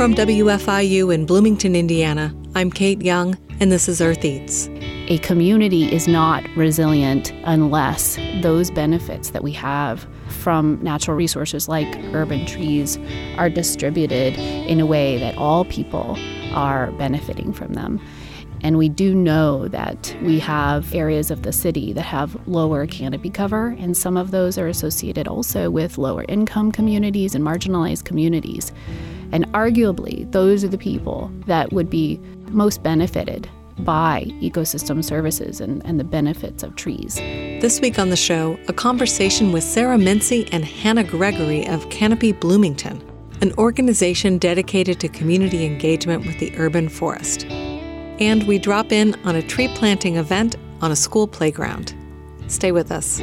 From WFIU in Bloomington, Indiana, I'm Kate Young, and this is Earth Eats. A community is not resilient unless those benefits that we have from natural resources like urban trees are distributed in a way that all people are benefiting from them. And we do know that we have areas of the city that have lower canopy cover, and some of those are associated also with lower income communities and marginalized communities. And arguably, those are the people that would be most benefited by ecosystem services and, and the benefits of trees. This week on the show, a conversation with Sarah Mincey and Hannah Gregory of Canopy Bloomington, an organization dedicated to community engagement with the urban forest and we drop in on a tree planting event on a school playground. Stay with us.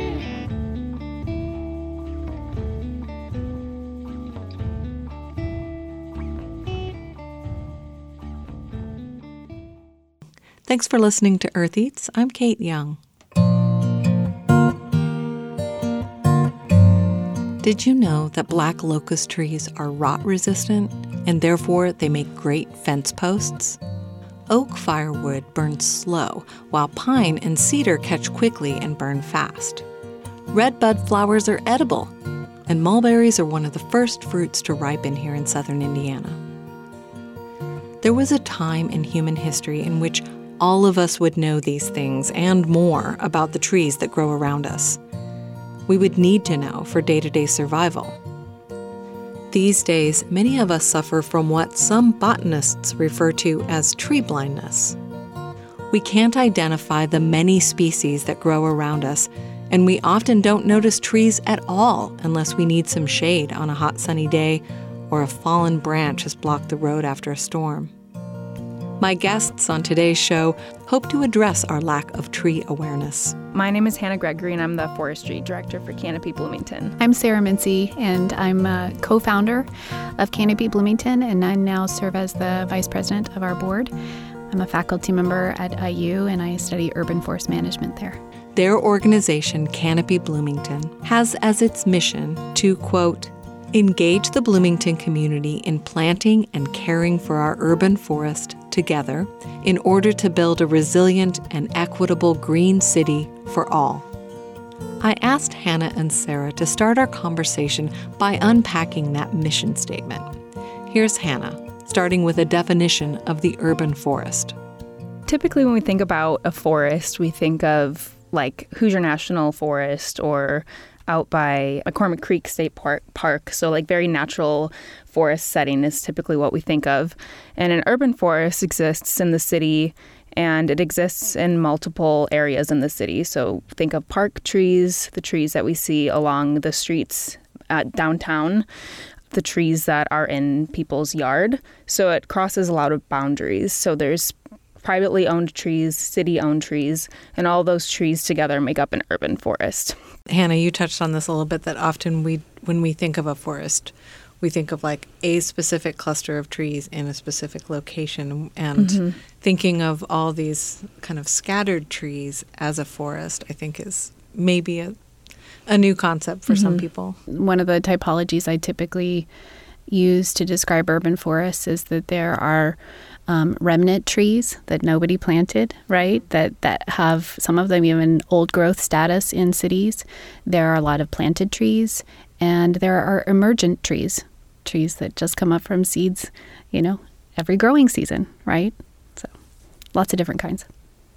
Thanks for listening to Earth Eats. I'm Kate Young. Did you know that black locust trees are rot resistant and therefore they make great fence posts? Oak firewood burns slow, while pine and cedar catch quickly and burn fast. Redbud flowers are edible, and mulberries are one of the first fruits to ripen here in southern Indiana. There was a time in human history in which all of us would know these things and more about the trees that grow around us. We would need to know for day to day survival. These days, many of us suffer from what some botanists refer to as tree blindness. We can't identify the many species that grow around us, and we often don't notice trees at all unless we need some shade on a hot sunny day or a fallen branch has blocked the road after a storm. My guests on today's show hope to address our lack of tree awareness. My name is Hannah Gregory, and I'm the Forestry Director for Canopy Bloomington. I'm Sarah Mincey, and I'm a co founder of Canopy Bloomington, and I now serve as the Vice President of our board. I'm a faculty member at IU, and I study urban forest management there. Their organization, Canopy Bloomington, has as its mission to, quote, engage the Bloomington community in planting and caring for our urban forest together in order to build a resilient and equitable green city for all. I asked Hannah and Sarah to start our conversation by unpacking that mission statement. Here's Hannah, starting with a definition of the urban forest. Typically, when we think about a forest, we think of like Hoosier National Forest or out by McCormick Creek State Park, Park. So, like, very natural forest setting is typically what we think of. And an urban forest exists in the city and it exists in multiple areas in the city. So, think of park trees, the trees that we see along the streets at downtown, the trees that are in people's yard. So, it crosses a lot of boundaries. So, there's privately owned trees, city owned trees, and all those trees together make up an urban forest. Hannah, you touched on this a little bit that often we when we think of a forest, we think of like a specific cluster of trees in a specific location and mm-hmm. thinking of all these kind of scattered trees as a forest, I think is maybe a a new concept for mm-hmm. some people. One of the typologies I typically use to describe urban forests is that there are um, remnant trees that nobody planted, right? That that have some of them even old growth status in cities. There are a lot of planted trees, and there are emergent trees, trees that just come up from seeds, you know, every growing season, right? So, lots of different kinds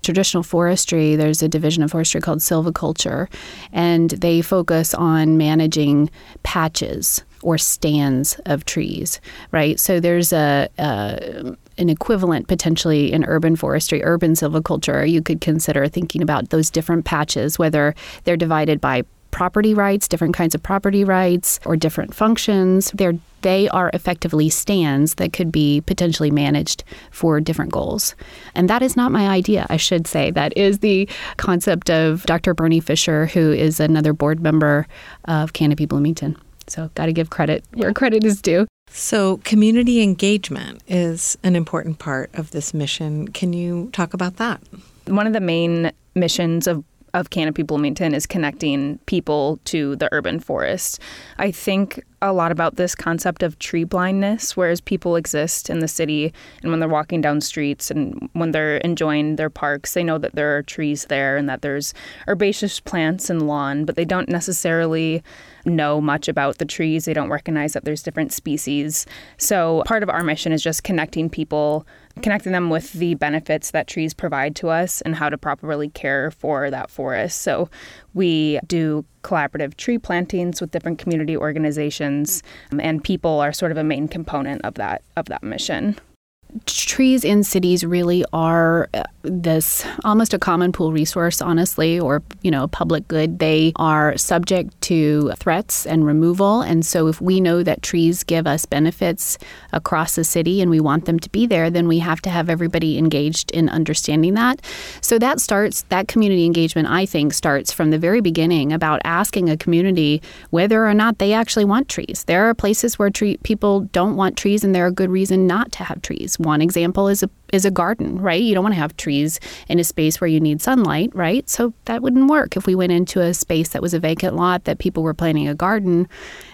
traditional forestry, there's a division of forestry called silviculture, and they focus on managing patches or stands of trees, right? So there's a, a an equivalent potentially in urban forestry, urban silviculture. You could consider thinking about those different patches, whether they're divided by property rights, different kinds of property rights, or different functions. They're they are effectively stands that could be potentially managed for different goals. And that is not my idea, I should say. That is the concept of Dr. Burney Fischer, who is another board member of Canopy Bloomington. So, got to give credit where credit is due. So, community engagement is an important part of this mission. Can you talk about that? One of the main missions of of Canopy Bloomington is connecting people to the urban forest. I think a lot about this concept of tree blindness, whereas people exist in the city and when they're walking down streets and when they're enjoying their parks, they know that there are trees there and that there's herbaceous plants and lawn, but they don't necessarily know much about the trees. They don't recognize that there's different species. So part of our mission is just connecting people connecting them with the benefits that trees provide to us and how to properly care for that forest. So we do collaborative tree plantings with different community organizations um, and people are sort of a main component of that of that mission trees in cities really are uh, this almost a common pool resource honestly or you know public good. They are subject to threats and removal. And so if we know that trees give us benefits across the city and we want them to be there then we have to have everybody engaged in understanding that. So that starts that community engagement i think starts from the very beginning about asking a community whether or not they actually want trees. There are places where tree, people don't want trees and there are good reason not to have trees one example is a is a garden, right? You don't want to have trees in a space where you need sunlight, right? So that wouldn't work if we went into a space that was a vacant lot that people were planting a garden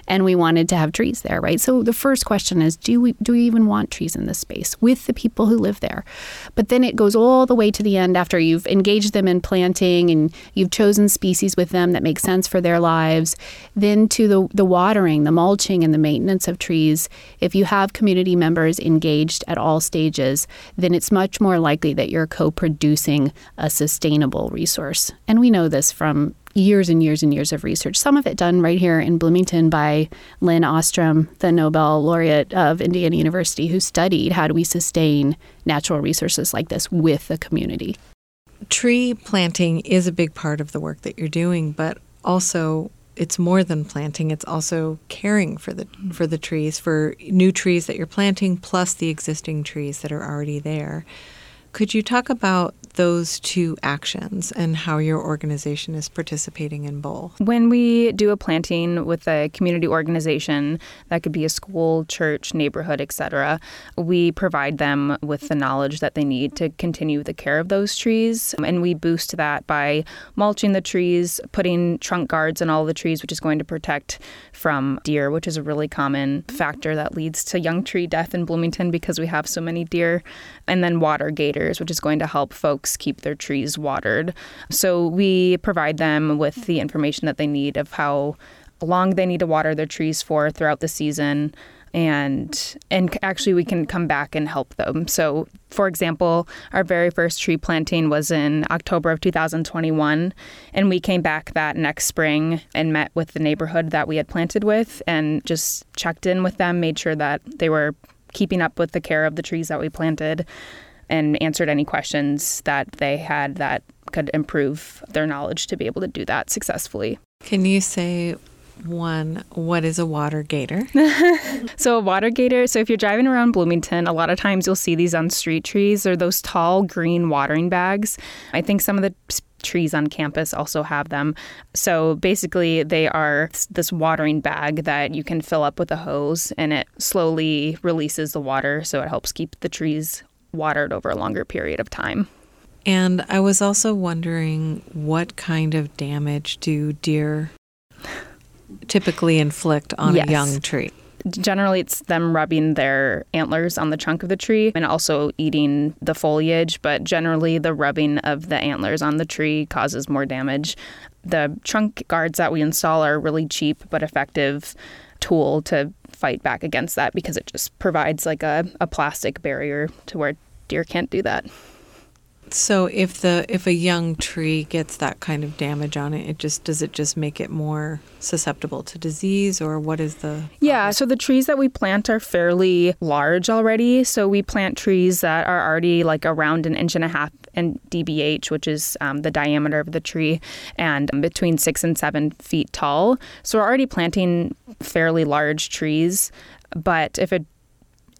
and we wanted to have trees there, right? So the first question is do we do we even want trees in this space with the people who live there? But then it goes all the way to the end after you've engaged them in planting and you've chosen species with them that make sense for their lives, then to the the watering, the mulching and the maintenance of trees. If you have community members engaged at all stages, then it's much more likely that you're co-producing a sustainable resource. And we know this from years and years and years of research. Some of it done right here in Bloomington by Lin Ostrom, the Nobel laureate of Indiana University, who studied how do we sustain natural resources like this with the community. Tree planting is a big part of the work that you're doing, but also it's more than planting it's also caring for the for the trees for new trees that you're planting plus the existing trees that are already there could you talk about those two actions and how your organization is participating in both? When we do a planting with a community organization, that could be a school, church, neighborhood, etc., we provide them with the knowledge that they need to continue the care of those trees. And we boost that by mulching the trees, putting trunk guards in all the trees, which is going to protect from deer, which is a really common factor that leads to young tree death in Bloomington because we have so many deer, and then water gators which is going to help folks keep their trees watered. So we provide them with the information that they need of how long they need to water their trees for throughout the season and and actually we can come back and help them. So, for example, our very first tree planting was in October of 2021, and we came back that next spring and met with the neighborhood that we had planted with and just checked in with them, made sure that they were keeping up with the care of the trees that we planted and answered any questions that they had that could improve their knowledge to be able to do that successfully. Can you say one, what is a water gator? so, a water gator, so if you're driving around Bloomington, a lot of times you'll see these on street trees. They're those tall green watering bags. I think some of the trees on campus also have them. So basically, they are this watering bag that you can fill up with a hose and it slowly releases the water. So it helps keep the trees watered over a longer period of time. And I was also wondering what kind of damage do deer typically inflict on yes. a young tree? Generally, it's them rubbing their antlers on the trunk of the tree and also eating the foliage, but generally, the rubbing of the antlers on the tree causes more damage. The trunk guards that we install are really cheap but effective tool to fight back against that because it just provides like a, a plastic barrier to where deer can't do that. So if the if a young tree gets that kind of damage on it, it just does it just make it more susceptible to disease or what is the Yeah, so the trees that we plant are fairly large already. So we plant trees that are already like around an inch and a half in DBH, which is um, the diameter of the tree, and between six and seven feet tall. So we're already planting fairly large trees. But if it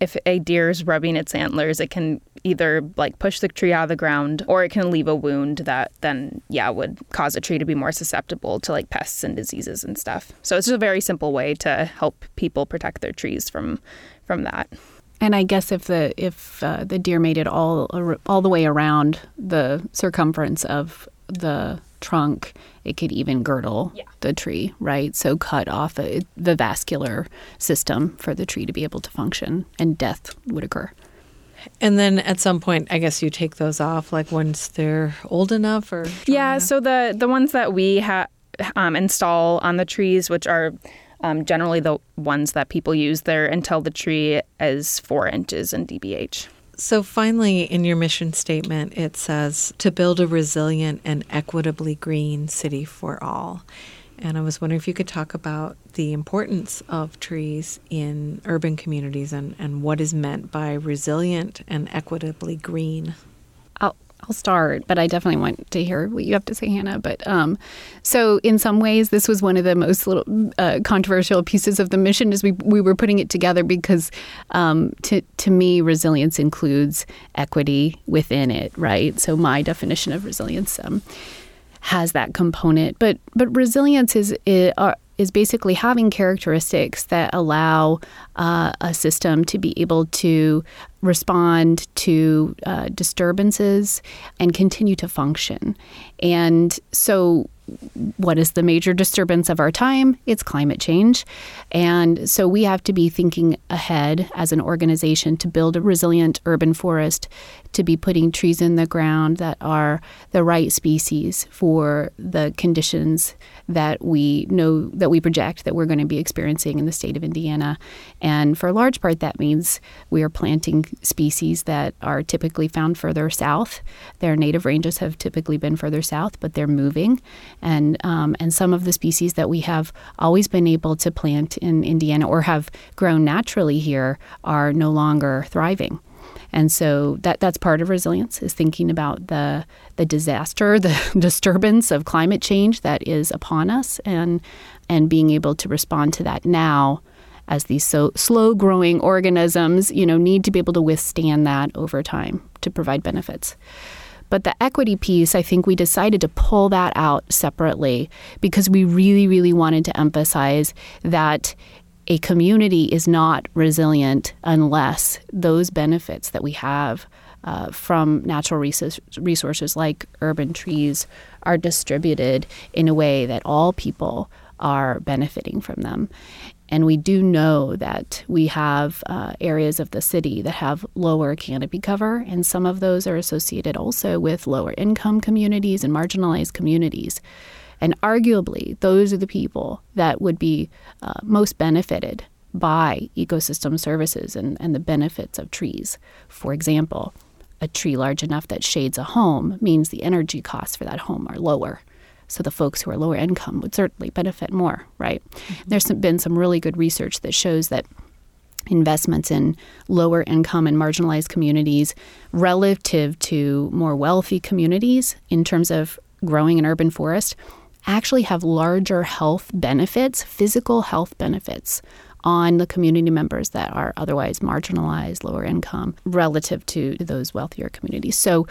if a deer is rubbing its antlers, it can either like push the tree out of the ground or it can leave a wound that then, yeah, would cause a tree to be more susceptible to like pests and diseases and stuff. So it's just a very simple way to help people protect their trees from from that. And I guess if the if uh, the deer made it all all the way around the circumference of the trunk. It could even girdle Yeah. the tree, right? So cut off a, the vascular system for the tree to be able to function, and death would occur. And then at some point, I guess you take those off, like once they're old enough, or Yeah, so the the ones that we ha- um, install on the trees, which are um, generally the ones that people use, there until the tree is four inches in dBH. So finally, in your mission statement, it says to build a resilient and equitably green city for all. And I was wondering if you could talk about the importance of trees in urban communities and, and what is meant by resilient and equitably green. I'll start, but I definitely want to hear what you have to say, Hannah. But um, so in some ways, this was one of the most little uh, controversial pieces of the mission as we we were putting it together because um, to to me, resilience includes equity within it, right? So my definition of resilience um, has that component, but but resilience is is, are, is basically having characteristics that allow uh, a system to be able to respond to uh, disturbances and continue to function. And so, what is the major disturbance of our time? It's climate change. And so, we have to be thinking ahead as an organization to build a resilient urban forest, to be putting trees in the ground that are the right species for the conditions that we know that we project that we're going to be experiencing in the state of Indiana. And for a large part, that means we are planting species that are typically found further south. Their native ranges have typically been further south, but they're moving. And, um, and some of the species that we have always been able to plant in Indiana or have grown naturally here are no longer thriving. And so that that's part of resilience is thinking about the the disaster, the disturbance of climate change that is upon us, and and being able to respond to that now, as these so slow growing organisms, you know, need to be able to withstand that over time to provide benefits. But the equity piece, I think we decided to pull that out separately because we really, really wanted to emphasize that a community is not resilient unless those benefits that we have uh, from natural resource, resources like urban trees are distributed in a way that all people are benefiting from them. And we do know that we have uh, areas of the city that have lower canopy cover, and some of those are associated also with lower income communities and marginalized communities. And arguably, those are the people that would be uh, most benefited by ecosystem services and, and the benefits of trees. For example, a tree large enough that shades a home means the energy costs for that home are lower. So the folks who are lower income would certainly benefit more, right? Mm-hmm. There's been some really good research that shows that investments in lower income and marginalized communities relative to more wealthy communities in terms of growing an urban forest actually have larger health benefits, physical health benefits on the community members that are otherwise marginalized, lower income, relative to those wealthier communities. So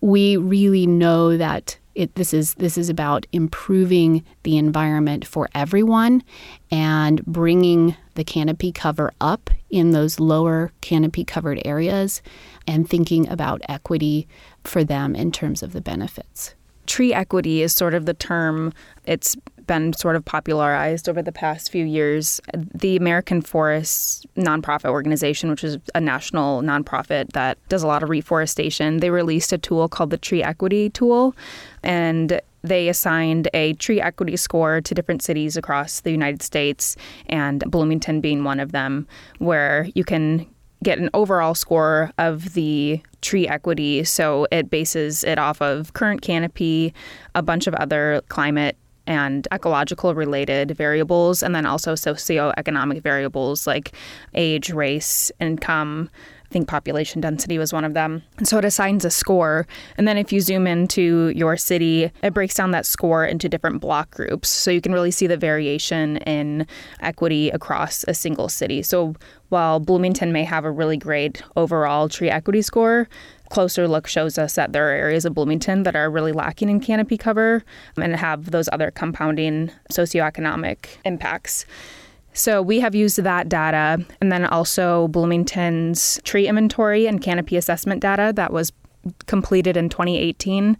we really know that it, this is this is about improving the environment for everyone and bringing the canopy cover up in those lower canopy covered areas and thinking about equity for them in terms of the benefits. Tree equity is sort of the term. It's been sort of popularized over the past few years. The American Forests nonprofit organization, which is a national nonprofit that does a lot of reforestation, they released a tool called the Tree Equity Tool. And they assigned a tree equity score to different cities across the United States, and Bloomington being one of them, where you can get an overall score of the tree equity. So it bases it off of current canopy, a bunch of other climate and ecological related variables, and then also socioeconomic variables like age, race, income. I think population density was one of them. And so it assigns a score. And then if you zoom into your city, it breaks down that score into different block groups. So you can really see the variation in equity across a single city. So while Bloomington may have a really great overall tree equity score, closer look shows us that there are areas of Bloomington that are really lacking in canopy cover and have those other compounding socioeconomic impacts. So we have used that data and then also Bloomington's tree inventory and canopy assessment data that was completed in 2018,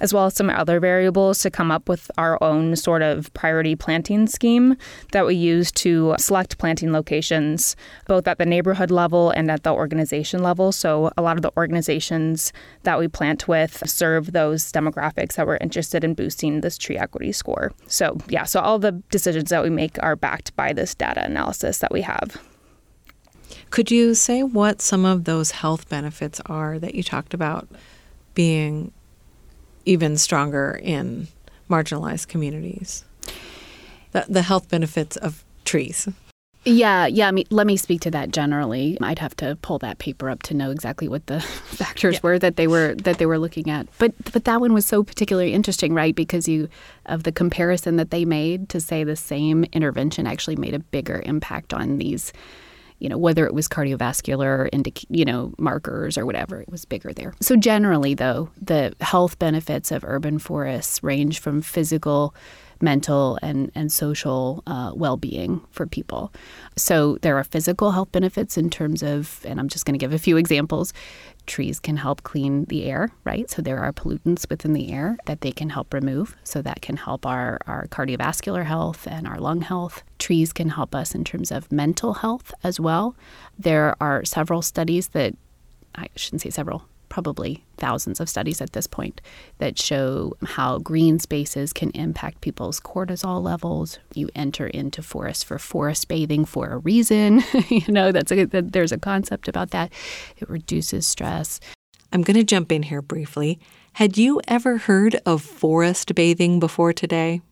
as well as some other variables to come up with our own sort of priority planting scheme that we use to select planting locations, both at the neighborhood level and at the organization level. So, a lot of the organizations that we plant with serve those demographics that we're interested in boosting this tree equity score. So, yeah, so all the decisions that we make are backed by this data analysis that we have. Could you say what some of those health benefits are that you talked about being even stronger in marginalized communities? The, the health benefits of trees. Yeah, yeah. I mean, let me speak to that generally. I'd have to pull that paper up to know exactly what the factors yeah. were that they were that they were looking at. But but that one was so particularly interesting, right? Because you of the comparison that they made to say the same intervention actually made a bigger impact on these you know, whether it was cardiovascular, indic- you know, markers or whatever, it was bigger there. So generally, though, the health benefits of urban forests range from physical, mental, and and social uh, well-being for people. So there are physical health benefits in terms of, and I'm just going to give a few examples trees can help clean the air, right? So there are pollutants within the air that they can help remove. So that can help our, our cardiovascular health and our lung health. Trees can help us in terms of mental health as well. There are several studies that, I shouldn't say several, probably thousands of studies at this point that show how green spaces can impact people's cortisol levels. You enter into forests for forest bathing for a reason. you know, that's a, that there's a concept about that. It reduces stress. I'm going to jump in here briefly. Had you ever heard of forest bathing before today?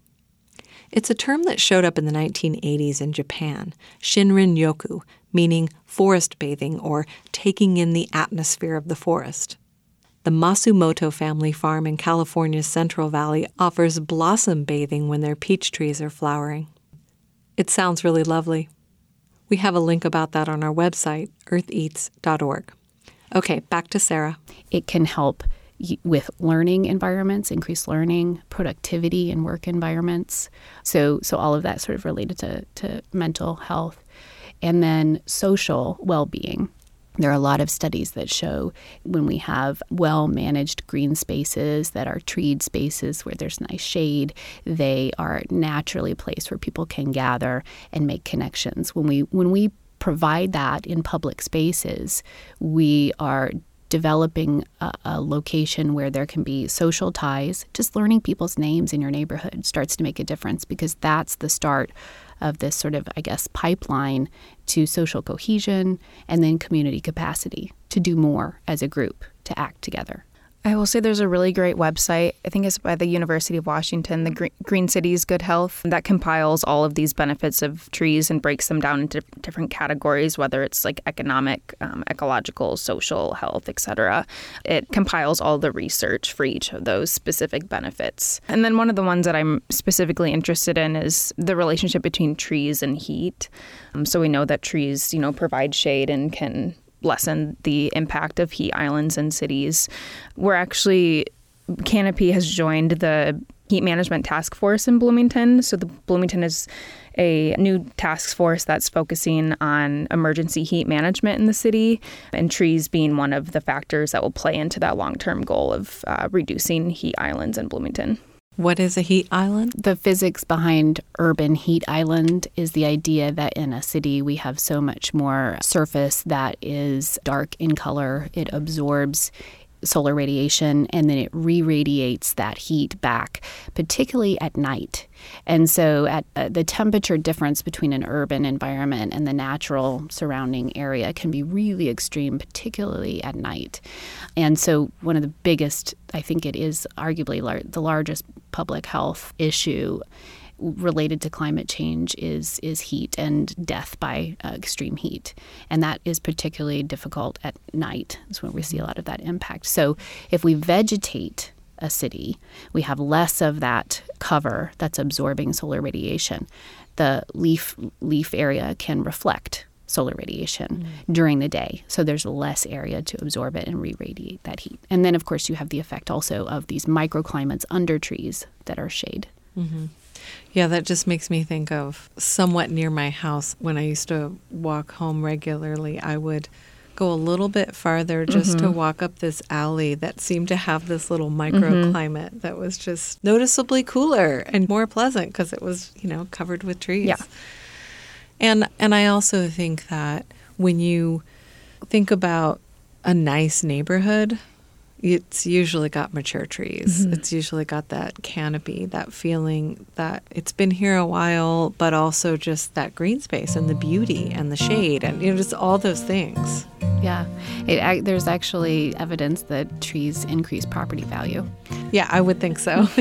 It's a term that showed up in the 1980s in Japan, Shinrin Yoku, meaning forest bathing or taking in the atmosphere of the forest. The Masumoto family farm in California's Central Valley offers blossom bathing when their peach trees are flowering. It sounds really lovely. We have a link about that on our website, eartheats.org. Okay, back to Sarah. It can help with learning environments, increased learning, productivity in work environments. So, so all of that sort of related to, to mental health and then social well being. There are a lot of studies that show when we have well managed green spaces that are treed spaces where there's nice shade, they are naturally a place where people can gather and make connections. When we when we provide that in public spaces, we are developing a, a, location where there can be social ties, just learning people's names in your neighborhood starts to make a difference because that's the start of this sort of, I guess, pipeline to social cohesion and then community capacity to do more as a group, to act together. I will say there's a really great website. I think it's by the University of Washington, the Green Cities Good Health, that compiles all of these benefits of trees and breaks them down into different categories, whether it's like economic, um, ecological, social, health, etc. It compiles all the research for each of those specific benefits. And then one of the ones that I'm specifically interested in is the relationship between trees and heat. Um, so we know that trees, you know, provide shade and can lessen the impact of heat islands in cities. We're actually, Canopy has joined the heat management task force in Bloomington. So the Bloomington is a new task force that's focusing on emergency heat management in the city, and trees being one of the factors that will play into that long term goal of uh, reducing heat islands in Bloomington. What is a heat island? The physics behind urban heat island is the idea that in a city we have so much more surface that is dark in color. It absorbs solar radiation and then it re radiates that heat back, particularly at night. And so, at uh, the temperature difference between an urban environment and the natural surrounding area can be really extreme, particularly at night. And so, one of the biggest, I think it is arguably lar- the largest public health issue related to climate change is is heat and death by uh, extreme heat, and that is particularly difficult at night. Is when we see a lot of that impact. So if we vegetate a city, we have less of that cover that's absorbing solar radiation. The leaf leaf area can reflect solar radiation mm. during the day. So there's less area to absorb it and re radiate that heat. And then, of course, you have the effect also of these microclimates under trees that are shade. Mm-hmm. Yeah, that just makes me think of somewhat near my house when I used to walk home regularly. I would go a little bit farther just to mm-hmm. walk up this alley that seemed to have this little mm-hmm. microclimate that was just noticeably cooler and more pleasant because it was, you know, covered with trees. Yeah. And and I also think that when you think about a nice neighborhood, it's usually got mature trees. Mm-hmm. It's usually got that canopy, that feeling that it's been here a while, but also just that green space and the beauty and the shade and you know just all those things. Yeah, it, there's actually evidence that trees increase property value. Yeah, I would think so.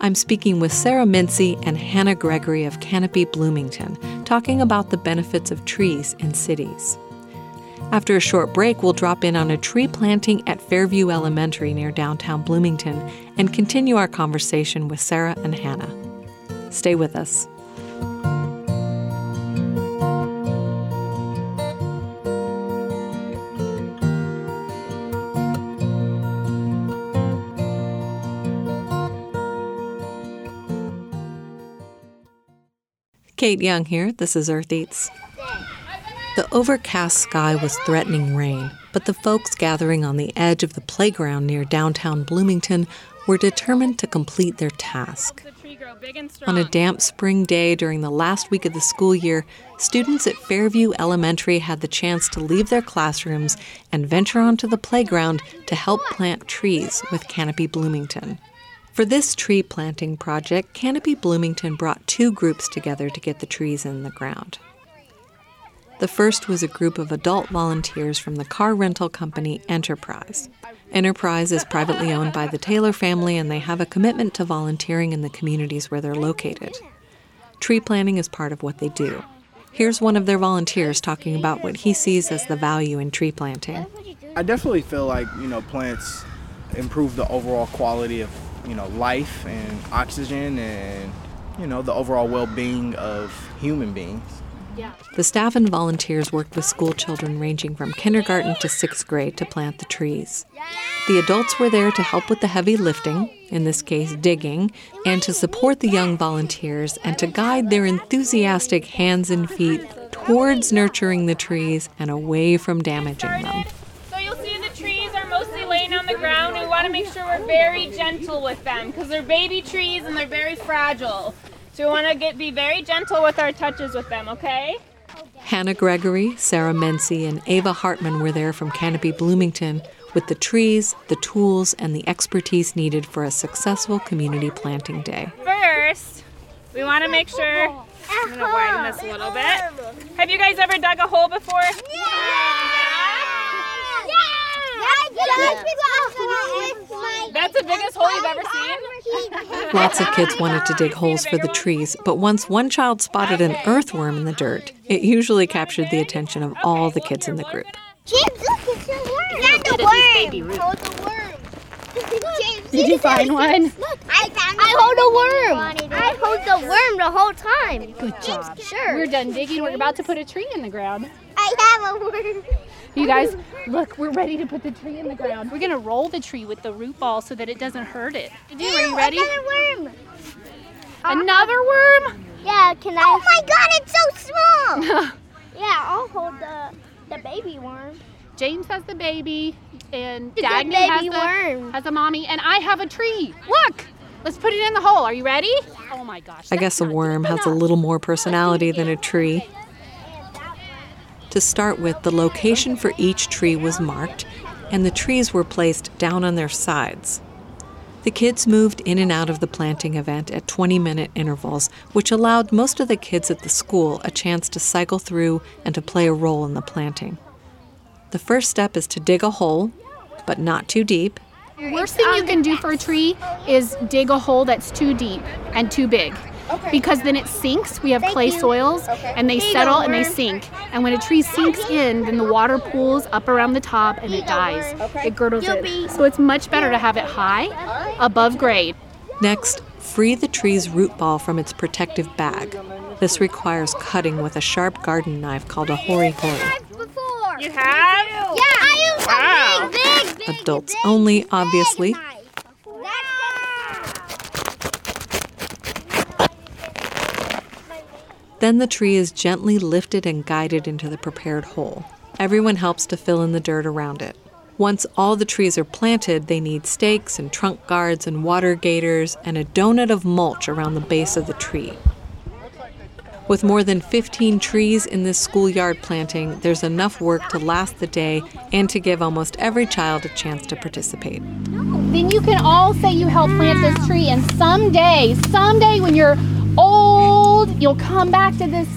I'm speaking with Sarah Mincey and Hannah Gregory of Canopy Bloomington, talking about the benefits of trees in cities. After a short break, we'll drop in on a tree planting at Fairview Elementary near downtown Bloomington and continue our conversation with Sarah and Hannah. Stay with us. Kate Young here. This is Earth Eats. The overcast sky was threatening rain, but the folks gathering on the edge of the playground near downtown Bloomington were determined to complete their task. On a damp spring day during the last week of the school year, students at Fairview Elementary had the chance to leave their classrooms and venture onto the playground to help plant trees with Canopy Bloomington. For this tree planting project, Canopy Bloomington brought two groups together to get the trees in the ground. The first was a group of adult volunteers from the car rental company Enterprise. Enterprise is privately owned by the Taylor family and they have a commitment to volunteering in the communities where they're located. Tree planting is part of what they do. Here's one of their volunteers talking about what he sees as the value in tree planting. I definitely feel like you know plants improve the overall quality of you know life and oxygen and you know the overall well-being of human beings. The staff and volunteers worked with school children ranging from kindergarten to sixth grade to plant the trees. The adults were there to help with the heavy lifting, in this case digging, and to support the young volunteers and to guide their enthusiastic hands and feet towards nurturing the trees and away from damaging them. So you'll see the trees are mostly laying on the ground. We want to make sure we're very gentle with them because they're baby trees and they're very fragile. So we want to get be very gentle with our touches with them, okay? Hannah Gregory, Sarah Mincey, and Ava Hartman were there from Canopy Bloomington with the trees, the tools, and the expertise needed for a successful community planting day. First, we want to make sure. I'm gonna widen this a little bit. Have you guys ever dug a hole before? That's the biggest hole you've ever seen. Lots of kids wanted to dig holes for the trees, but once one child spotted an earthworm in the dirt, it usually captured the attention of all the kids in the group. James, look, it's a worm. That's a worm. Hold the worm. James, Did you find one? Look, I found. I hold a worm. I hold the worm the whole time. Good job. Sure. We're done digging. We're about to put a tree in the ground. I have a worm. You guys, look, we're ready to put the tree in the ground. We're gonna roll the tree with the root ball so that it doesn't hurt it. Do, are you ready? Another worm. Another worm? Yeah, can I? Oh my God, it's so small. yeah, I'll hold the the baby worm. James has the baby, and It's Dagny baby has, the, worm. has a mommy, and I have a tree. Look, let's put it in the hole. Are you ready? Oh my gosh. I guess a worm has a little more personality than a tree. To start with, the location for each tree was marked, and the trees were placed down on their sides. The kids moved in and out of the planting event at 20 minute intervals, which allowed most of the kids at the school a chance to cycle through and to play a role in the planting. The first step is to dig a hole, but not too deep, The Worst thing you can do for a tree is dig a hole that's too deep and too big. Because then it sinks. We have clay soils and they settle and they sink. And when a tree sinks in, then the water pools up around the top and it dies. It girdles it. So it's much better to have it high, above grade. Next, free the tree's root ball from its protective bag. This requires cutting with a sharp garden knife called a hori hori. Before. You have? Yeah, I use Wow. a big, big, big, Adults big, only, big obviously. knife. Then the tree is gently lifted and guided into the prepared hole. Everyone helps to fill in the dirt around it. Once all the trees are planted, they need stakes and trunk guards and water gators and a donut of mulch around the base of the tree. With more than 15 trees in this schoolyard planting, there's enough work to last the day and to give almost every child a chance to participate. Then you can all say you helped plant this tree, and someday, someday when you're old, you'll come back to this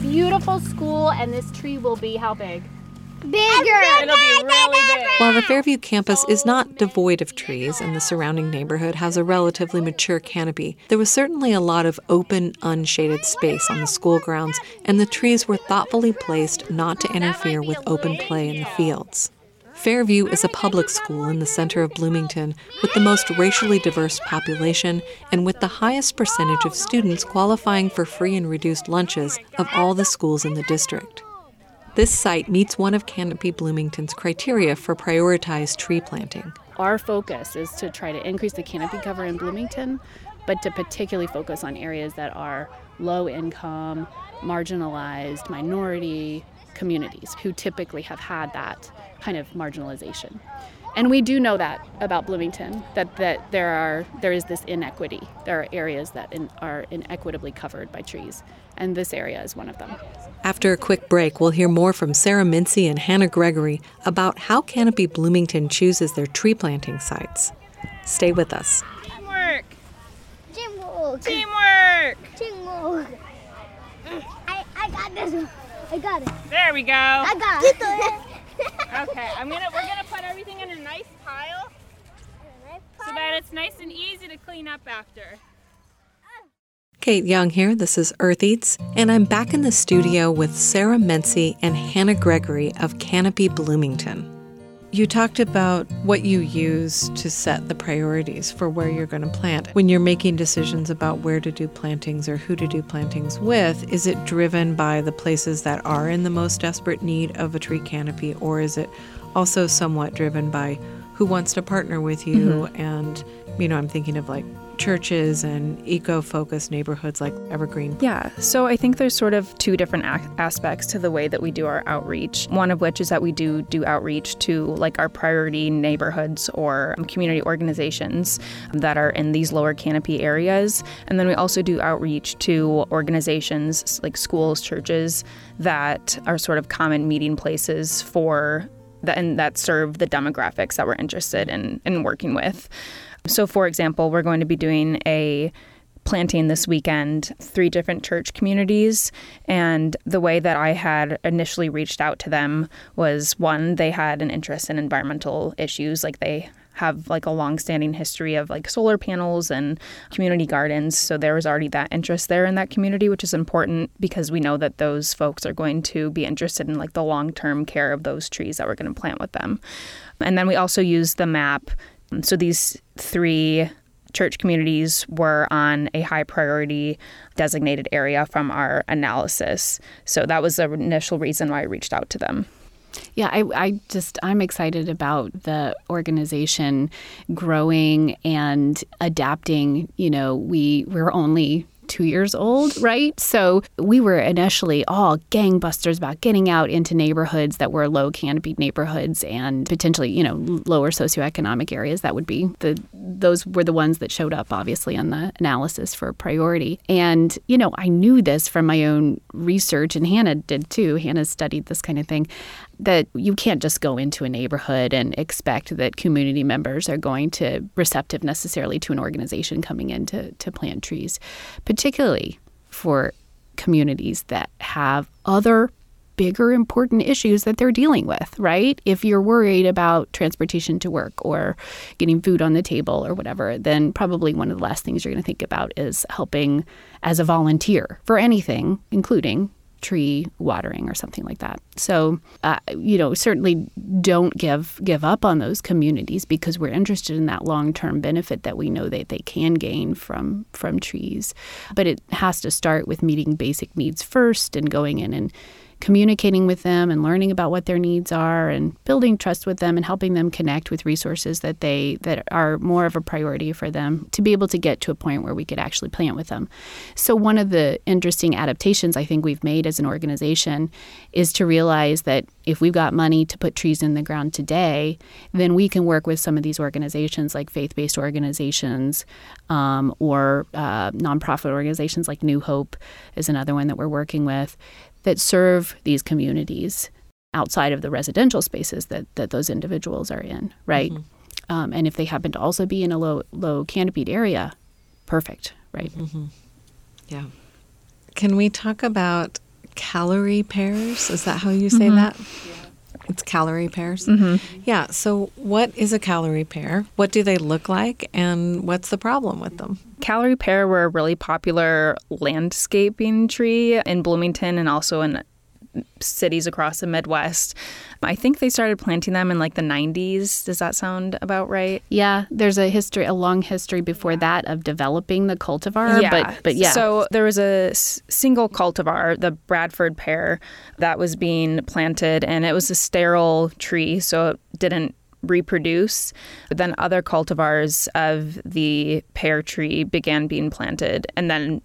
beautiful school, and this tree will be how big? Bigger. It'll be really big. While the Fairview campus is not devoid of trees and the surrounding neighborhood has a relatively mature canopy, there was certainly a lot of open, unshaded space on the school grounds, and the trees were thoughtfully placed not to interfere with open play in the fields. Fairview is a public school in the center of Bloomington with the most racially diverse population and with the highest percentage of students qualifying for free and reduced lunches of all the schools in the district. This site meets one of Canopy Bloomington's criteria for prioritized tree planting. Our focus is to try to increase the canopy cover in Bloomington, but to particularly focus on areas that are low income, marginalized, minority communities who typically have had that kind of marginalization. And we do know that about Bloomington that, that there are there is this inequity. There are areas that in, are inequitably covered by trees, and this area is one of them. After a quick break, we'll hear more from Sarah Mincey and Hannah Gregory about how Canopy Bloomington chooses their tree planting sites. Stay with us. Teamwork. Teamwork. Teamwork. Teamwork. I, I got this one. I got it. There we go. I got it. Okay, I'm gonna we're gonna put everything in a nice pile so that it's nice and easy to clean up after. Kate Young here. This is Earth Eats, and I'm back in the studio with Sarah Mincey and Hannah Gregory of Canopy Bloomington. You talked about what you use to set the priorities for where you're going to plant. When you're making decisions about where to do plantings or who to do plantings with, is it driven by the places that are in the most desperate need of a tree canopy, or is it also somewhat driven by who wants to partner with you? Mm-hmm. And, you know, I'm thinking of like churches and eco focused neighborhoods like Evergreen. Yeah, so I think there's sort of two different ac- aspects to the way that we do our outreach. One of which is that we do do outreach to like our priority neighborhoods or um, community organizations that are in these lower canopy areas. And then we also do outreach to organizations like schools, churches that are sort of common meeting places for that and that serve the demographics that we're interested in in working with. So, for example, we're going to be doing a planting this weekend, three different church communities. And the way that I had initially reached out to them was one, they had an interest in environmental issues, like they have like a long-standing history of like solar panels and community gardens so there was already that interest there in that community which is important because we know that those folks are going to be interested in like the long-term care of those trees that we're going to plant with them and then we also use the map so these three church communities were on a high priority designated area from our analysis. So that was the initial reason why I reached out to them. Yeah, I, I just I'm excited about the organization growing and adapting. You know, we we're only two years old, right? So we were initially all gangbusters about getting out into neighborhoods that were low canopied neighborhoods and potentially, you know, lower socioeconomic areas. That would be the those were the ones that showed up obviously on the analysis for priority. And, you know, I knew this from my own research and Hannah did too. Hannah studied this kind of thing that you can't just go into a neighborhood and expect that community members are going to receptive necessarily to an organization coming in to, to plant trees, particularly for communities that have other bigger important issues that they're dealing with, right? If you're worried about transportation to work or getting food on the table or whatever, then probably one of the last things you're going to think about is helping as a volunteer for anything, including tree watering or something like that. So, uh, you know, certainly don't give give up on those communities because we're interested in that long term benefit that we know that they can gain from from trees. But it has to start with meeting basic needs first and going in and communicating with them and learning about what their needs are and building trust with them and helping them connect with resources that they that are more of a priority for them to be able to get to a point where we could actually plant with them. So one of the interesting adaptations I think we've made as an organization is to realize that if we've got money to put trees in the ground today, then we can work with some of these organizations like faith-based organizations um, or uh, nonprofit organizations like New Hope is another one that we're working with that serve these communities outside of the residential spaces that, that those individuals are in, right? Mm-hmm. Um, and if they happen to also be in a low low canopied area, perfect, right? Mm-hmm. Yeah. Can we talk about Callery pears? Is that how you say mm-hmm. that? Yeah. It's Callery pears. Mm-hmm. Yeah. So, what is a Callery pear? What do they look like? And what's the problem with them? Callery pear were a really popular landscaping tree in Bloomington and also in cities across the Midwest. I think they started planting them in like the 90s. Does that sound about right? Yeah, there's a history, a long history before that of developing the cultivar. Yeah. But, but yeah. So there was a single cultivar, the Bradford pear, that was being planted, and it was a sterile tree, so it didn't reproduce. But then other cultivars of the pear tree began being planted, and then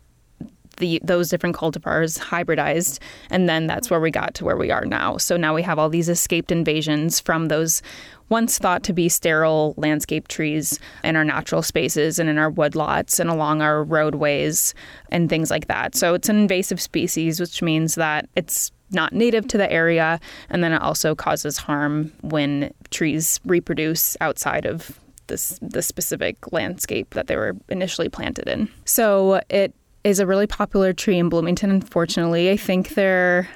the those different cultivars hybridized and then that's where we got to where we are now so now we have all these escaped invasions from those once thought to be sterile landscape trees in our natural spaces and in our woodlots and along our roadways and things like that so it's an invasive species which means that it's not native to the area and then it also causes harm when trees reproduce outside of this the specific landscape that they were initially planted in. So it is a really popular tree in Bloomington. Unfortunately, I think they're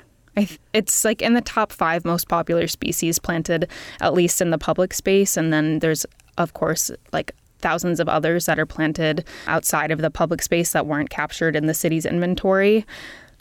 it's like in the top five most popular species planted, at least in the public space. And then there's, of course, like thousands of others that are planted outside of the public space that weren't captured in the city's inventory.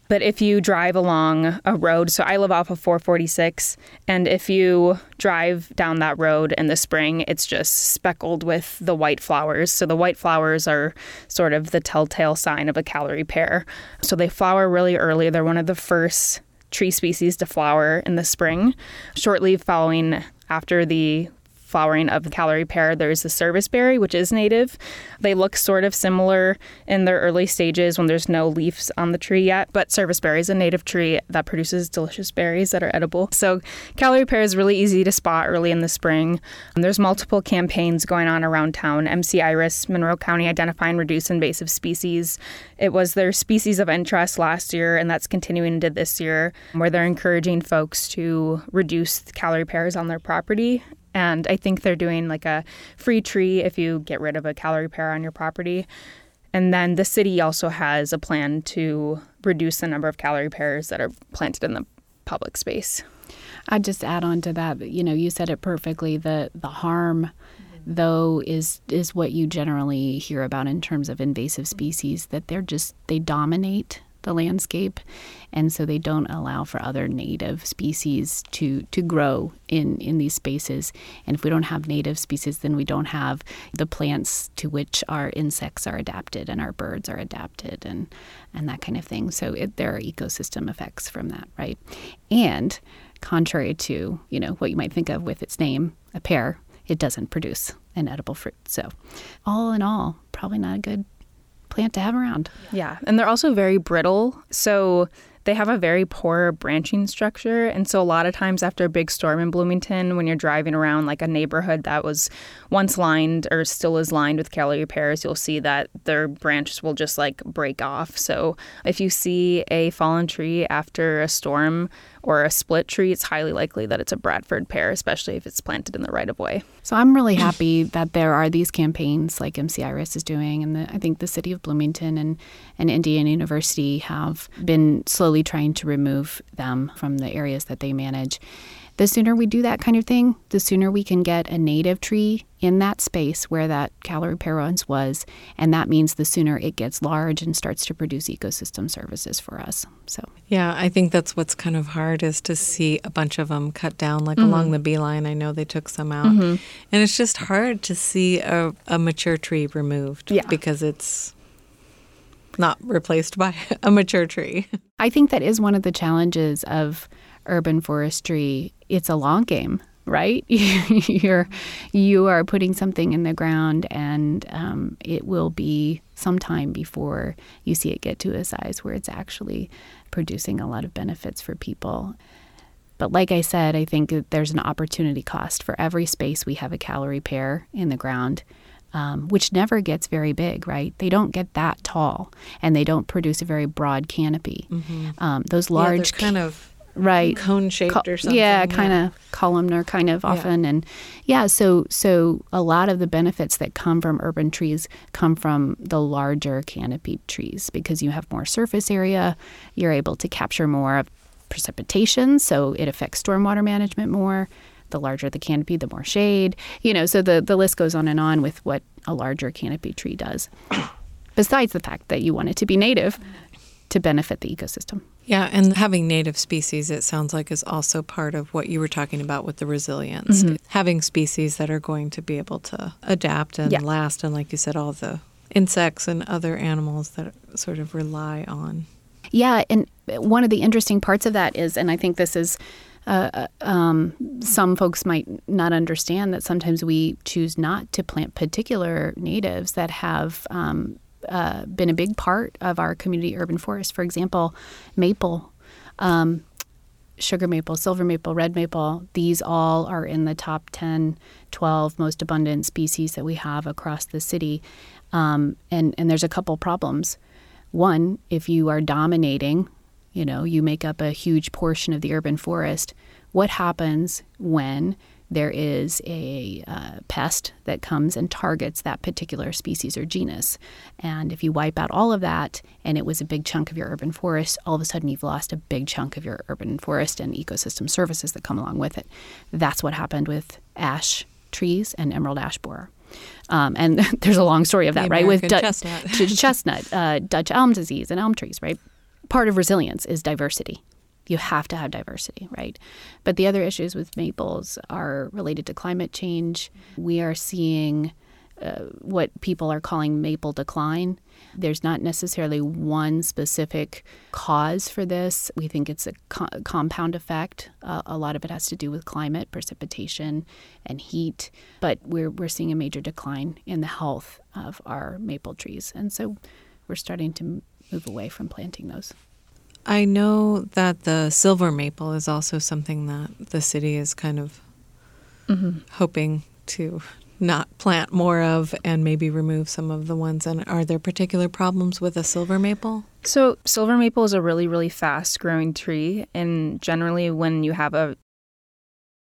But if you drive along a road, so I live off of 446, and if you drive down that road in the spring, it's just speckled with the white flowers. So the white flowers are sort of the telltale sign of a Callery pear. So they flower really early. They're one of the first tree species to flower in the spring, shortly following after the flowering of the Callery pear. There's the serviceberry, which is native. They look sort of similar in their early stages when there's no leaves on the tree yet, but serviceberry is a native tree that produces delicious berries that are edible. So Callery pear is really easy to spot early in the spring. And there's multiple campaigns going on around town. MC Iris, Monroe County Identify and Reduce Invasive Species. It was their species of interest last year, and that's continuing into this year, where they're encouraging folks to reduce Callery pears on their property and I think they're doing like a free tree if you get rid of a Callery pear on your property. And then the city also has a plan to reduce the number of Callery pears that are planted in the public space. I'd just add on to that, you know, you said it perfectly. The the harm though is is what you generally hear about in terms of invasive species that they're just they dominate the landscape, and so they don't allow for other native species to to grow in in these spaces. And if we don't have native species, then we don't have the plants to which our insects are adapted and our birds are adapted, and and that kind of thing. So it, there are ecosystem effects from that, right? And contrary to you know what you might think of with its name, a pear, it doesn't produce an edible fruit. So, all in all, probably not a good plant to have around. Yeah, and they're also very brittle. So they have a very poor branching structure. And so, a lot of times after a big storm in Bloomington, when you're driving around like a neighborhood that was once lined or still is lined with Callery pears, you'll see that their branches will just like break off. So, if you see a fallen tree after a storm or a split tree, it's highly likely that it's a Bradford pear, especially if it's planted in the right of way. So, I'm really happy that there are these campaigns like MC Iris is doing, and the, I think the city of Bloomington and, and Indiana University have been slowly trying to remove them from the areas that they manage. The sooner we do that kind of thing, the sooner we can get a native tree in that space where that once was, and that means the sooner it gets large and starts to produce ecosystem services for us. So yeah, I think that's what's kind of hard is to see a bunch of them cut down, like mm-hmm. along the beeline. I know they took some out, mm-hmm. and it's just hard to see a, a mature tree removed yeah. because it's not replaced by a mature tree. I think that is one of the challenges of urban forestry. It's a long game, right? You're you are putting something in the ground, and um, it will be some time before you see it get to a size where it's actually producing a lot of benefits for people. But like I said, I think that there's an opportunity cost for every space we have a Callery pear in the ground. Um, which never gets very big, right? They don't get that tall, and they don't produce a very broad canopy. Um, those large, yeah, kind of right cone shaped Co- or something. Yeah, kind of columnar, kind of often, and yeah. So so a lot of the benefits that come from urban trees come from the larger canopied trees because you have more surface area. You're able to capture more of precipitation, so it affects stormwater management more. The larger the canopy, the more shade. You know, so the the list goes on and on with what a larger canopy tree does. Besides the fact that you want it to be native to benefit the ecosystem. Yeah, and having native species, it sounds like, is also part of what you were talking about with the resilience. Having species that are going to be able to adapt and Yeah. last, and like you said, all the insects and other animals that sort of rely on. Yeah, and one of the interesting parts of that is, and I think this is, uh, uh, um, some folks might not understand that sometimes we choose not to plant particular natives that have um, uh, been a big part of our community urban forest. For example, maple. Um, sugar maple, silver maple, red maple, these all are in the top 10, 12 most abundant species that we have across the city. Um, and, and there's a couple problems. One, if you are dominating, you know, you make up a huge portion of the urban forest, what happens when there is a uh, pest that comes and targets that particular species or genus. And if you wipe out all of that and it was a big chunk of your urban forest, all of a sudden you've lost a big chunk of your urban forest and ecosystem services that come along with it. That's what happened with ash trees and emerald ash borer. Um, and there's a long story of that, The right? With Du- chestnut. chestnut, uh, Dutch elm disease, and elm trees, right? Part of resilience is diversity. You have to have diversity, right? But the other issues with maples are related to climate change. We are seeing uh, what people are calling maple decline. There's not necessarily one specific cause for this. We think it's a co- compound effect. Uh, a lot of it has to do with climate, precipitation, and heat. But we're, we're seeing a major decline in the health of our maple trees. And so we're starting to move away from planting those. I know that the silver maple is also something that the city is kind of mm-hmm. hoping to not plant more of and maybe remove some of the ones. And are there particular problems with a silver maple? So, silver maple is a really, really fast growing tree. And generally, when you have a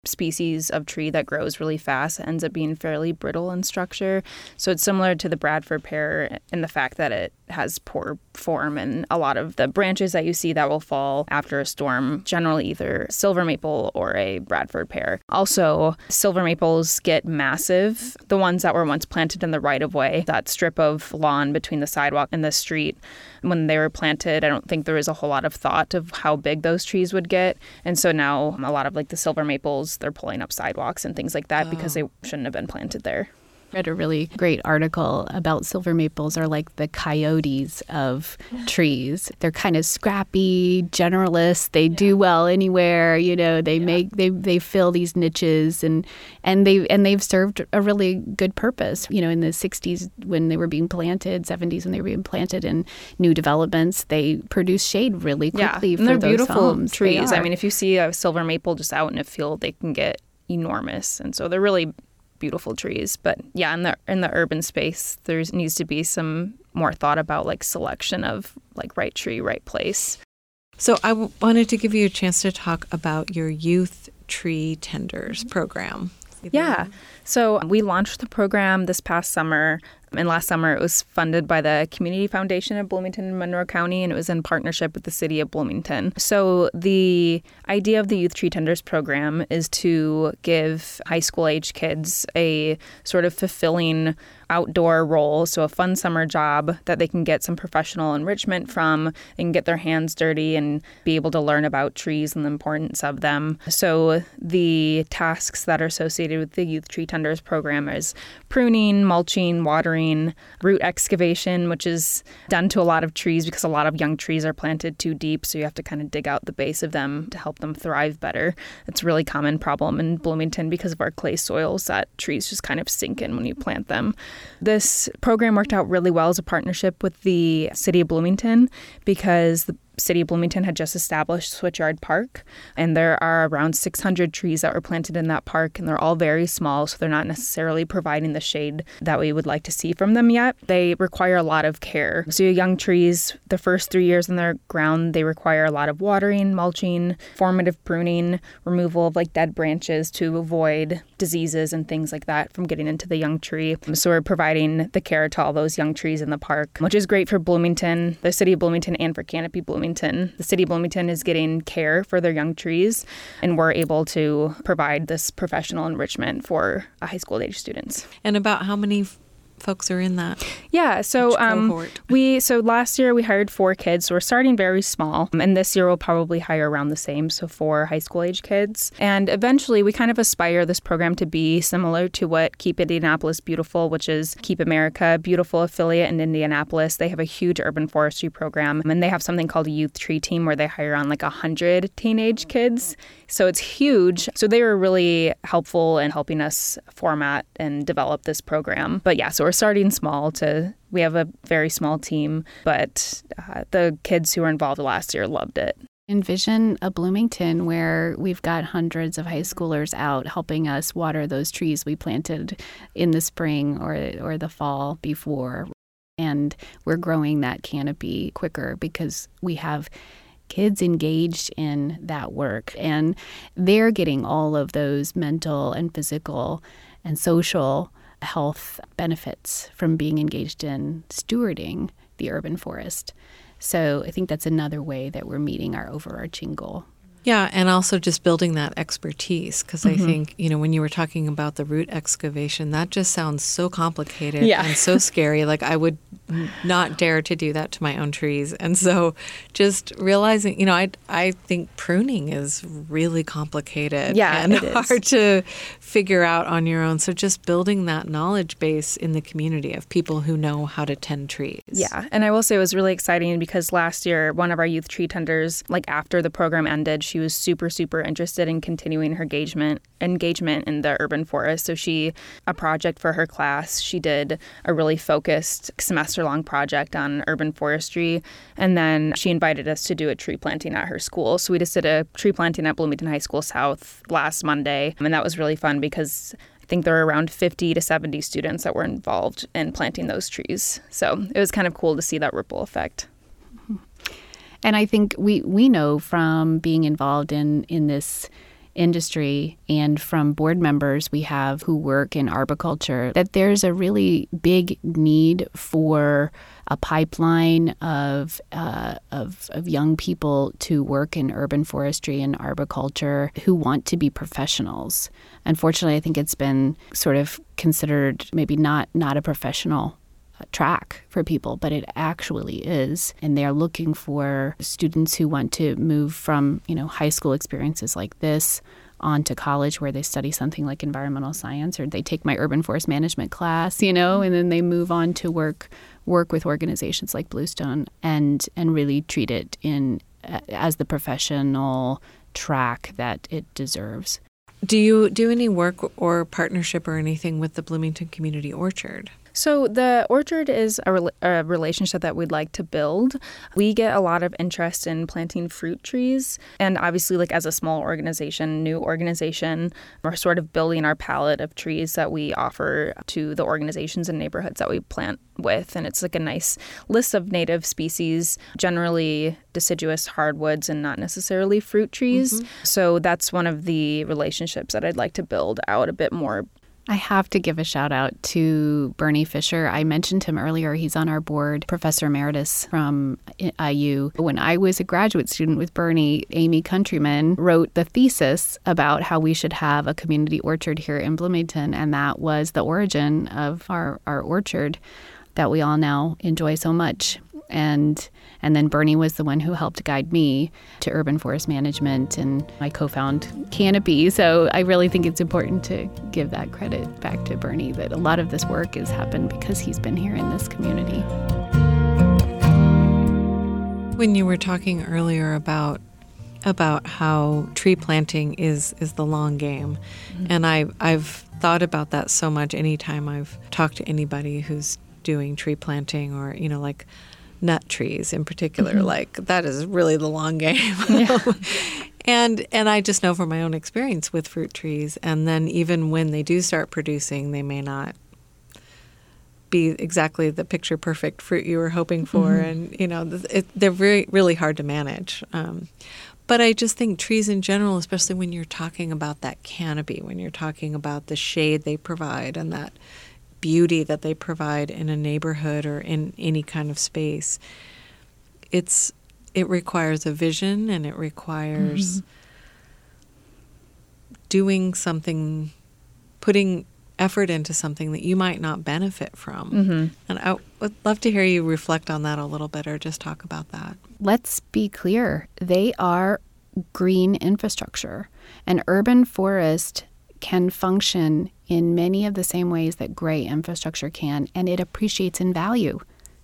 species of tree that grows really fast, ends up being fairly brittle in structure. So, it's similar to the Bradford pear in the fact that it has poor form and a lot of the branches that you see that will fall after a storm, generally either silver maple or a Bradford pear. Also, silver maples get massive. The ones that were once planted in the right of way, that strip of lawn between the sidewalk and the street, when they were planted, I don't think there was a whole lot of thought of how big those trees would get. And so now a lot of like the silver maples, they're pulling up sidewalks and things like that because they oh. shouldn't have been planted there. Read a really great article about silver maples are like the coyotes of trees. They're kind of scrappy, generalists. They do well anywhere, you know, they make they they fill these niches and and they and they've served a really good purpose. You know, in the 60s when they were being planted, 70s when they were being planted in new developments, they produce shade really quickly yeah, for and they're those beautiful homes. They trees. I mean, if you see a silver maple just out in a field, they can get enormous, and so they're really beautiful trees. But yeah, in the in the urban space, there needs to be some more thought about like selection of like right tree, right place. So I w- wanted to give you a chance to talk about your youth tree tenders program. Yeah. So we launched the program this past summer. And last summer, it was funded by the Community Foundation of Bloomington and Monroe County, and it was in partnership with the city of Bloomington. So, the idea of the Youth Tree Tenders program is to give high school age kids a sort of fulfilling outdoor role, so a fun summer job that they can get some professional enrichment from. Can get their hands dirty and be able to learn about trees and the importance of them. So the tasks that are associated with the Youth Tree Tenders program is pruning, mulching, watering, root excavation, which is done to a lot of trees because a lot of young trees are planted too deep, so you have to kind of dig out the base of them to help them thrive better. It's a really common problem in Bloomington because of our clay soils that trees just kind of sink in when you plant them. This program worked out really well as a partnership with the city of Bloomington because the City of Bloomington had just established Switchyard Park, and there are around 600 trees that were planted in that park, and they're all very small, so they're not necessarily providing the shade that we would like to see from them yet. They require a lot of care. So, young trees, the first three years in their ground, they require a lot of watering, mulching, formative pruning, removal of like dead branches to avoid diseases and things like that from getting into the young tree. So, we're providing the care to all those young trees in the park, which is great for Bloomington, the city of Bloomington, and for Canopy Bloomington. Bloomington. The city of Bloomington is getting care for their young trees, and we're able to provide this professional enrichment for uh, high school age students. And about how many folks are in that? Yeah, so um, we so last year we hired four kids, so we're starting very small, and this year we'll probably hire around the same, so four high school age kids. And eventually, we kind of aspire this program to be similar to what Keep Indianapolis Beautiful, which is Keep America Beautiful affiliate in Indianapolis. They have a huge urban forestry program, and they have something called a youth tree team where they hire on like a hundred teenage kids. So it's huge. So they were really helpful in helping us format and develop this program. But yeah, so we're starting small to we have a very small team, but uh, the kids who were involved last year loved it. Envision a Bloomington where we've got hundreds of high schoolers out helping us water those trees we planted in the spring or or the fall before and we're growing that canopy quicker because we have kids engaged in that work and they're getting all of those mental and physical and social health benefits from being engaged in stewarding the urban forest. So I think that's another way that we're meeting our overarching goal. Yeah, and also just building that expertise because mm-hmm. I think, you know, when you were talking about the root excavation, that just sounds so complicated yeah. and so scary. Like I would not dare to do that to my own trees. And so just realizing, you know, I I think pruning is really complicated yeah, and hard to figure out on your own. So just building that knowledge base in the community of people who know how to tend trees. Yeah, and I will say it was really exciting because last year one of our youth tree tenders, like after the program ended, she was super super interested in continuing her engagement engagement in the urban forest. So she a project for her class, she did a really focused semester long project on urban forestry and then she invited us to do a tree planting at her school. So we just did a tree planting at Bloomington High School South last Monday and that was really fun because I think there were around 50 to 70 students that were involved in planting those trees. So it was kind of cool to see that ripple effect. And I think we, we know from being involved in, in this industry and from board members we have who work in arboriculture that there's a really big need for a pipeline of, uh, of, of young people to work in urban forestry and arboriculture who want to be professionals. Unfortunately, I think it's been sort of considered maybe not not a professional track for people, but it actually is. And they're looking for students who want to move from, you know, high school experiences like this on to college where they study something like environmental science or they take my urban forest management class, you know, and then they move on to work work with organizations like Bluestone and and really treat it in uh, as the professional track that it deserves. Do you do any work or partnership or anything with the Bloomington Community Orchard? So, the orchard is a, re- a, relationship that we'd like to build. We get a lot of interest in planting fruit trees. And obviously, like as a small organization, new organization, we're sort of building our palette of trees that we offer to the organizations and neighborhoods that we plant with. And it's like a nice list of native species, generally deciduous hardwoods and not necessarily fruit trees. Mm-hmm. So, that's one of the relationships that I'd like to build out a bit more I have to give a shout out to Burney Fischer. I mentioned him earlier. He's on our board, Professor Emeritus from IU. When I was a graduate student with Burney, Amy Countryman wrote the thesis about how we should have a community orchard here in Bloomington, and that was the origin of our, our orchard that we all now enjoy so much. And and then Burney was the one who helped guide me to urban forest management, and I co found Canopy. So I really think it's important to give that credit back to Burney that a lot of this work has happened because he's been here in this community. When you were talking earlier about about how tree planting is is the long game, mm-hmm. and I I've thought about that so much anytime I've talked to anybody who's doing tree planting or you know like nut trees in particular. Mm-hmm. Like that is really the long game. Yeah. and and I just know from my own experience with fruit trees. And then even when they do start producing, they may not be exactly the picture perfect fruit you were hoping for. Mm-hmm. And you know it, they're very really hard to manage. Um, but I just think trees in general, especially when you're talking about that canopy, when you're talking about the shade they provide and that beauty that they provide in a neighborhood or in any kind of space. It's it requires a vision and it requires mm-hmm. doing something putting effort into something that you might not benefit from. Mm-hmm. And I would love to hear you reflect on that a little bit or just talk about that. Let's be clear. They are green infrastructure. An urban forest can function in many of the same ways that gray infrastructure can, and it appreciates in value.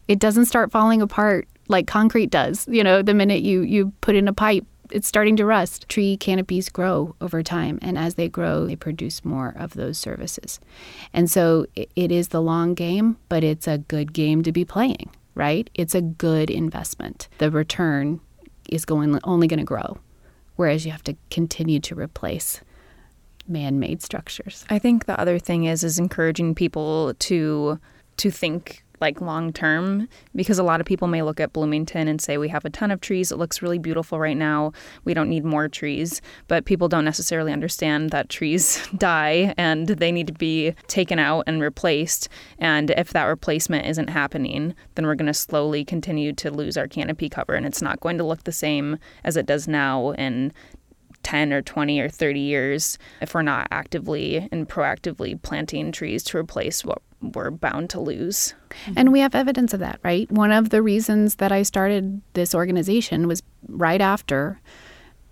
It doesn't start falling apart like concrete does. You know, the minute you, you put in a pipe, it's starting to rust. Tree canopies grow over time, and as they grow, they produce more of those services. And so it is the long game, but it's a good game to be playing, right? It's a good investment. The return is going only going to grow, whereas you have to continue to replace man-made structures. I think the other thing is is encouraging people to to think like long term because a lot of people may look at Bloomington and say we have a ton of trees. It looks really beautiful right now. We don't need more trees. But people don't necessarily understand that trees die and they need to be taken out and replaced. And if that replacement isn't happening then we're going to slowly continue to lose our canopy cover and it's not going to look the same as it does now. In 10 or 20 or 30 years if we're not actively and proactively planting trees to replace what we're bound to lose. And we have evidence of that, right? One of the reasons that I started this organization was right after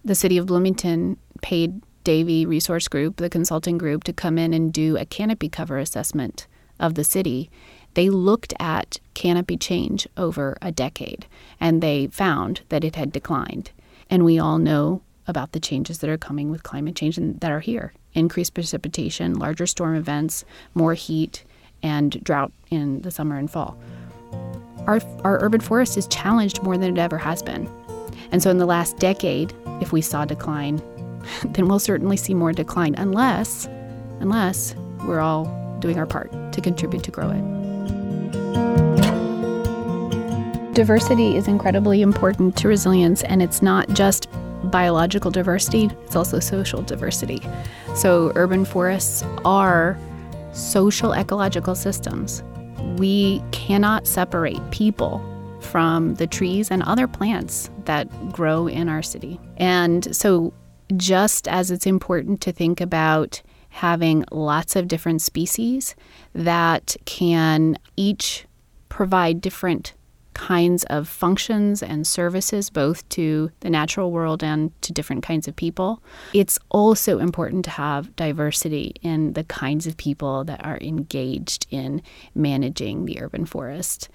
the city of Bloomington paid Davey Resource Group, the consulting group, to come in and do a canopy cover assessment of the city. They looked at canopy change over a decade and they found that it had declined. And we all know about the changes that are coming with climate change and that are here increased precipitation, larger storm events, more heat, and drought in the summer and fall. Our, our urban forest is challenged more than it ever has been. And so, in the last decade, if we saw decline, then we'll certainly see more decline unless, unless we're all doing our part to contribute to grow it. Diversity is incredibly important to resilience, and it's not just biological diversity, it's also social diversity. So, urban forests are social ecological systems. We cannot separate people from the trees and other plants that grow in our city. And so, just as it's important to think about having lots of different species that can each provide different kinds of functions and services, both to the natural world and to different kinds of people. It's also important to have diversity in the kinds of people that are engaged in managing the urban forest.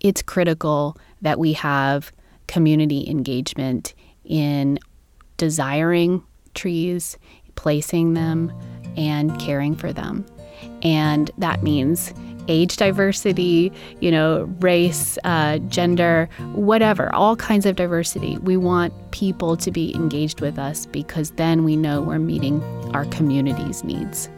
It's critical that we have community engagement in desiring trees, placing them, and caring for them. And that means age diversity, you know, race, uh, gender, whatever, all kinds of diversity. We want people to be engaged with us because then we know we're meeting our community's needs.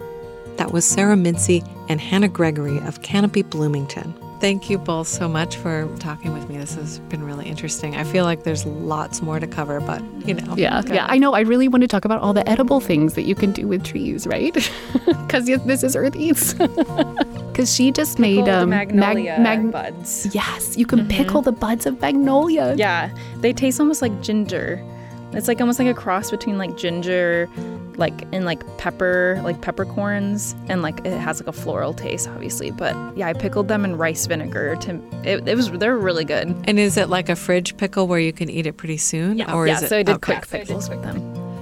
That was Sarah Mincey and Hannah Gregory of Canopy Bloomington. Thank you both so much for talking with me. This has been really interesting. I feel like there's lots more to cover, but you know. Yeah, yeah. I know. I really want to talk about all the edible things that you can do with trees, right? Because this is Earth Eats. Because she just made Pickle the um, magnolia mag- buds. Yes, you can pickle the buds of magnolia. Yeah, they taste almost like ginger. It's like almost like a cross between like ginger, like in like pepper, like peppercorns, and like it has like a floral taste, obviously. But yeah, I pickled them in rice vinegar. To it, it was they're really good. And is it like a fridge pickle where you can eat it pretty soon? Yeah, Or yeah. is it so I did okay. quick pickles with them.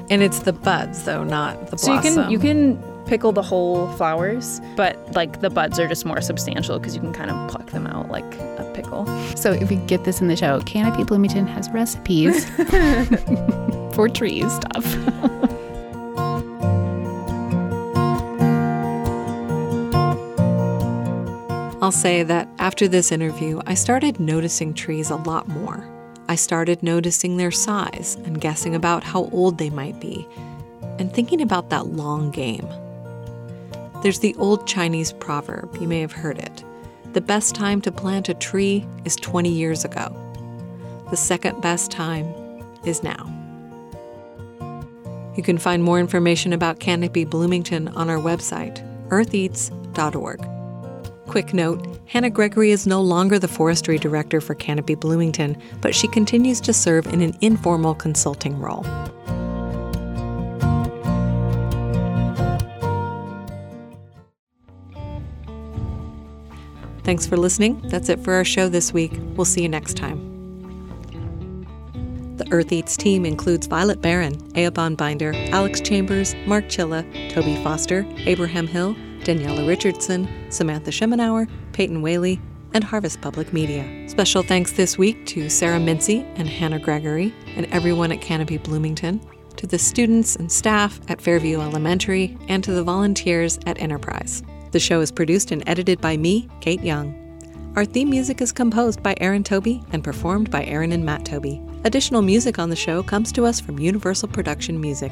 And it's the buds though, not the blossom. So you can you can pickle the whole flowers, but like the buds are just more substantial because you can kind of pluck them out like a pickle. So if you get this in the show, Canopy Bloomington has recipes for tree stuff. I'll say that after this interview, I started noticing trees a lot more. I started noticing their size and guessing about how old they might be, and thinking about that long game. There's the old Chinese proverb, you may have heard it. The best time to plant a tree is 20 years ago. The second best time is now. You can find more information about Canopy Bloomington on our website, eartheats.org. Quick note Hannah Gregory is no longer the forestry director for Canopy Bloomington, but she continues to serve in an informal consulting role. Thanks for listening. That's it for our show this week. We'll see you next time. The Earth Eats team includes Violet Barron, Eoban Binder, Alex Chambers, Mark Chilla, Toby Foster, Abraham Hill, Daniela Richardson, Samantha Schemenauer, Peyton Whaley, and Harvest Public Media. Special thanks this week to Sarah Mincey and Hannah Gregory and everyone at Canopy Bloomington, to the students and staff at Fairview Elementary, and to the volunteers at Enterprise. The show is produced and edited by me, Kate Young. Our theme music is composed by Aaron Toby and performed by Aaron and Matt Toby. Additional music on the show comes to us from Universal Production Music.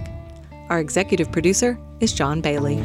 Our executive producer is John Bailey.